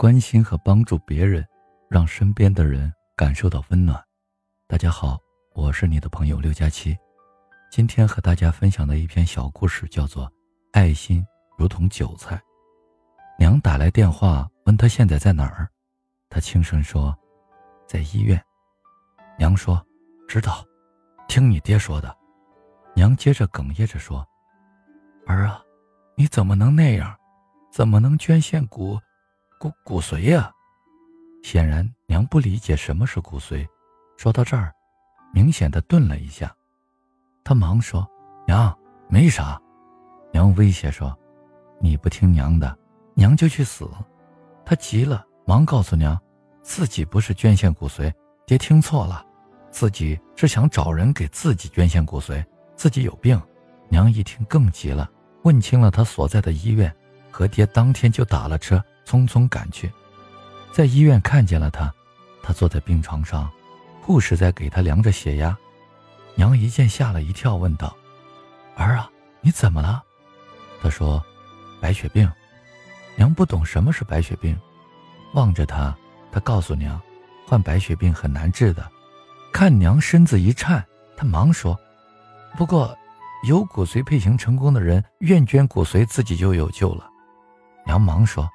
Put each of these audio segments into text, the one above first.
关心和帮助别人，让身边的人感受到温暖。大家好，我是你的朋友六加七。今天和大家分享的一篇小故事叫做《爱心如同韭菜》。娘打来电话问他现在在哪儿，他轻声说：“在医院。”娘说：“知道，听你爹说的。”娘接着哽咽着说：“儿啊，你怎么能那样？怎么能捐献骨？”骨骨髓呀，显然娘不理解什么是骨髓。说到这儿，明显的顿了一下，他忙说：“娘，没啥。”娘威胁说：“你不听娘的，娘就去死。”他急了，忙告诉娘，自己不是捐献骨髓，爹听错了，自己是想找人给自己捐献骨髓，自己有病。娘一听更急了，问清了他所在的医院，和爹当天就打了车。匆匆赶去，在医院看见了他，他坐在病床上，护士在给他量着血压。娘一见吓了一跳，问道：“儿啊，你怎么了？”他说：“白血病。”娘不懂什么是白血病，望着他，他告诉娘：“患白血病很难治的。”看娘身子一颤，他忙说：“不过，有骨髓配型成功的人愿捐骨髓，自己就有救了。”娘忙说。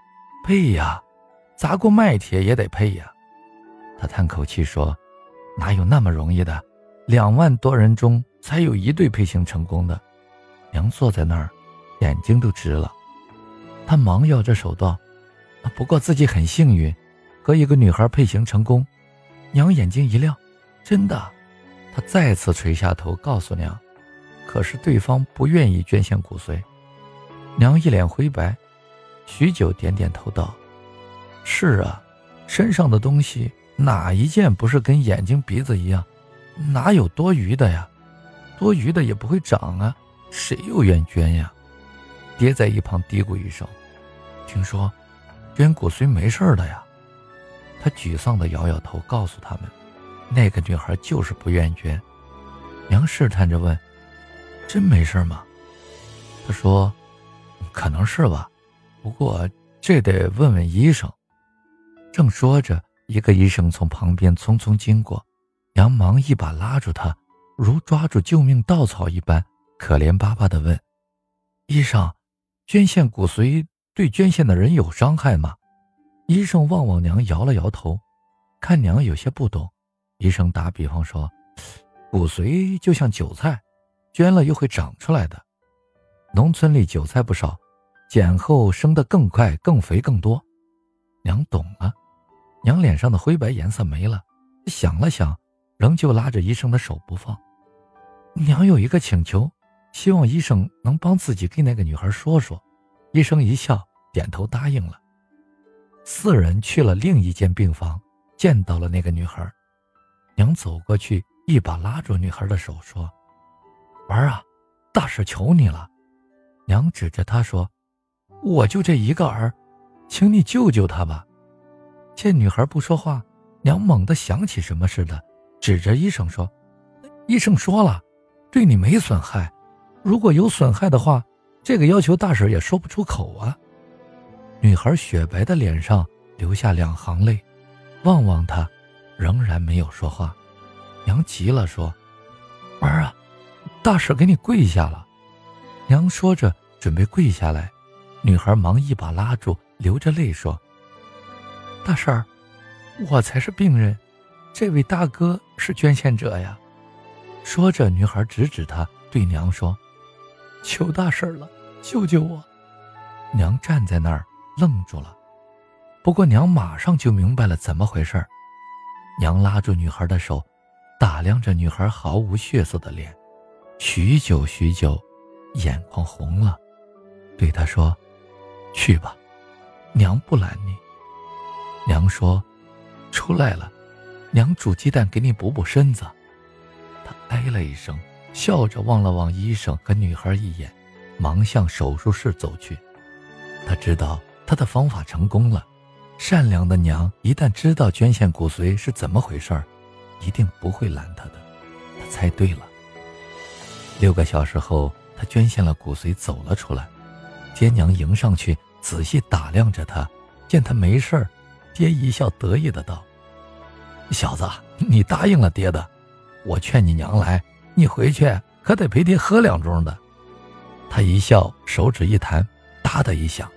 配呀，砸锅卖铁也得配呀。他叹口气说：“哪有那么容易的？两万多人中才有一对配型成功的。”娘坐在那儿，眼睛都直了。他忙摇着手道：“不过自己很幸运，和一个女孩配型成功。”娘眼睛一亮：“真的？”他再次垂下头告诉娘：“可是对方不愿意捐献骨髓。”娘一脸灰白。许久，点点头道：“是啊，身上的东西哪一件不是跟眼睛、鼻子一样？哪有多余的呀？多余的也不会长啊！谁又愿捐呀？”爹在一旁嘀咕一声：“听说捐骨髓没事的呀？”他沮丧地摇摇头，告诉他们：“那个女孩就是不愿捐。”娘试探着问：“真没事吗？”他说：“可能是吧。”不过这得问问医生。正说着，一个医生从旁边匆匆经过，杨忙一把拉住他，如抓住救命稻草一般，可怜巴巴地问：“医生，捐献骨髓对捐献的人有伤害吗？”医生望望娘，摇了摇头，看娘有些不懂。医生打比方说：“骨髓就像韭菜，捐了又会长出来的。农村里韭菜不少。”捡后生得更快、更肥、更多。娘懂了，娘脸上的灰白颜色没了，想了想，仍旧拉着医生的手不放。娘有一个请求，希望医生能帮自己跟那个女孩说说。医生一笑，点头答应了。四人去了另一间病房，见到了那个女孩。娘走过去，一把拉住女孩的手，说：“儿啊，大婶求你了。”娘指着她说。我就这一个儿，请你救救他吧。见女孩不说话，娘猛地想起什么似的，指着医生说：“医生说了，对你没损害。如果有损害的话，这个要求大婶也说不出口啊。”女孩雪白的脸上流下两行泪，望望他，仍然没有说话。娘急了，说：“儿啊，大婶给你跪下了。”娘说着，准备跪下来。女孩忙一把拉住，流着泪说：“大婶，我才是病人，这位大哥是捐献者呀。”说着，女孩指指他，对娘说：“求大婶了，救救我！”娘站在那儿愣住了，不过娘马上就明白了怎么回事娘拉住女孩的手，打量着女孩毫无血色的脸，许久许久，眼眶红了，对她说。去吧，娘不拦你。娘说：“出来了，娘煮鸡蛋给你补补身子。”他哎了一声，笑着望了望医生和女孩一眼，忙向手术室走去。他知道他的方法成功了，善良的娘一旦知道捐献骨髓是怎么回事一定不会拦他的。他猜对了。六个小时后，他捐献了骨髓，走了出来。爹娘迎上去，仔细打量着他，见他没事儿，爹一笑得意的道：“小子，你答应了爹的，我劝你娘来，你回去可得陪爹喝两盅的。”他一笑，手指一弹，哒的一响，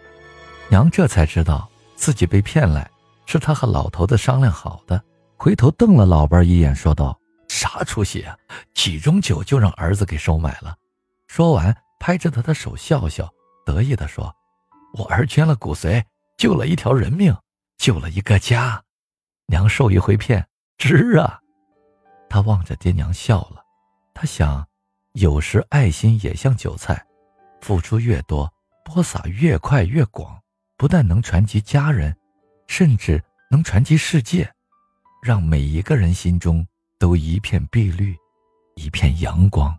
娘这才知道自己被骗来，是他和老头子商量好的。回头瞪了老伴一眼，说道：“啥出息啊？几盅酒就让儿子给收买了。”说完，拍着他的手笑笑，得意地说：“我儿捐了骨髓，救了一条人命，救了一个家。娘受一回骗，值啊！”他望着爹娘笑了，他想，有时爱心也像韭菜。付出越多，播撒越快越广，不但能传及家人，甚至能传及世界，让每一个人心中都一片碧绿，一片阳光。